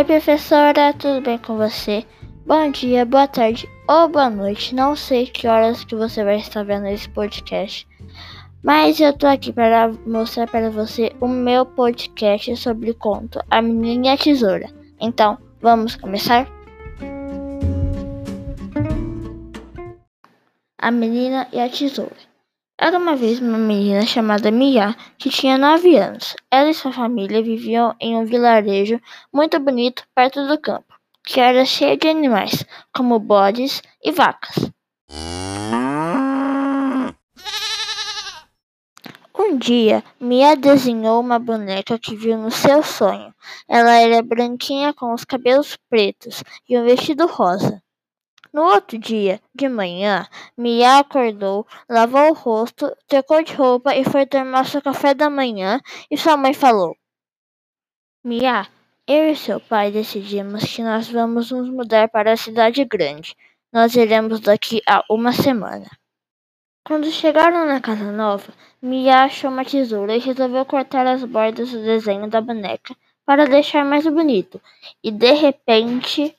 Oi, professora, tudo bem com você? Bom dia, boa tarde ou boa noite. Não sei que horas que você vai estar vendo esse podcast, mas eu tô aqui para mostrar para você o meu podcast sobre o conto A Menina e a Tesoura. Então, vamos começar? A Menina e a Tesoura. Era uma vez uma menina chamada Mia que tinha nove anos. Ela e sua família viviam em um vilarejo muito bonito perto do campo, que era cheio de animais, como bodes e vacas. Um dia, Mia desenhou uma boneca que viu no seu sonho. Ela era branquinha com os cabelos pretos e um vestido rosa. No outro dia, de manhã, Mia acordou, lavou o rosto, trocou de roupa e foi tomar seu café da manhã e sua mãe falou: Mia, eu e seu pai decidimos que nós vamos nos mudar para a cidade grande. Nós iremos daqui a uma semana. Quando chegaram na casa nova, Mia achou uma tesoura e resolveu cortar as bordas do desenho da boneca para deixar mais bonito. E de repente,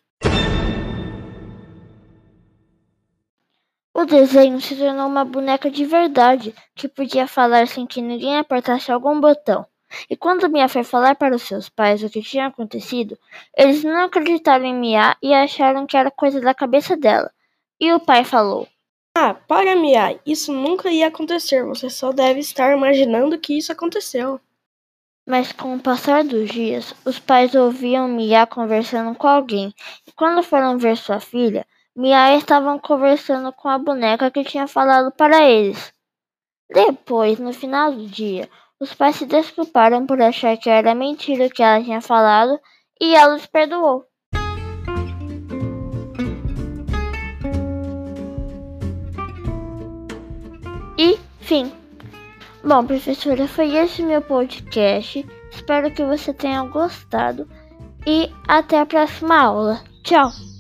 O desenho se tornou uma boneca de verdade, que podia falar sem que ninguém apertasse algum botão. E quando Mia foi falar para os seus pais o que tinha acontecido, eles não acreditaram em Mia e acharam que era coisa da cabeça dela. E o pai falou: Ah, para Mia, isso nunca ia acontecer. Você só deve estar imaginando que isso aconteceu. Mas com o passar dos dias, os pais ouviam Mia conversando com alguém, e quando foram ver sua filha, Mia estavam conversando com a boneca que tinha falado para eles. Depois, no final do dia, os pais se desculparam por achar que era mentira o que ela tinha falado e ela os perdoou. E fim. Bom, professora, foi esse meu podcast. Espero que você tenha gostado e até a próxima aula. Tchau!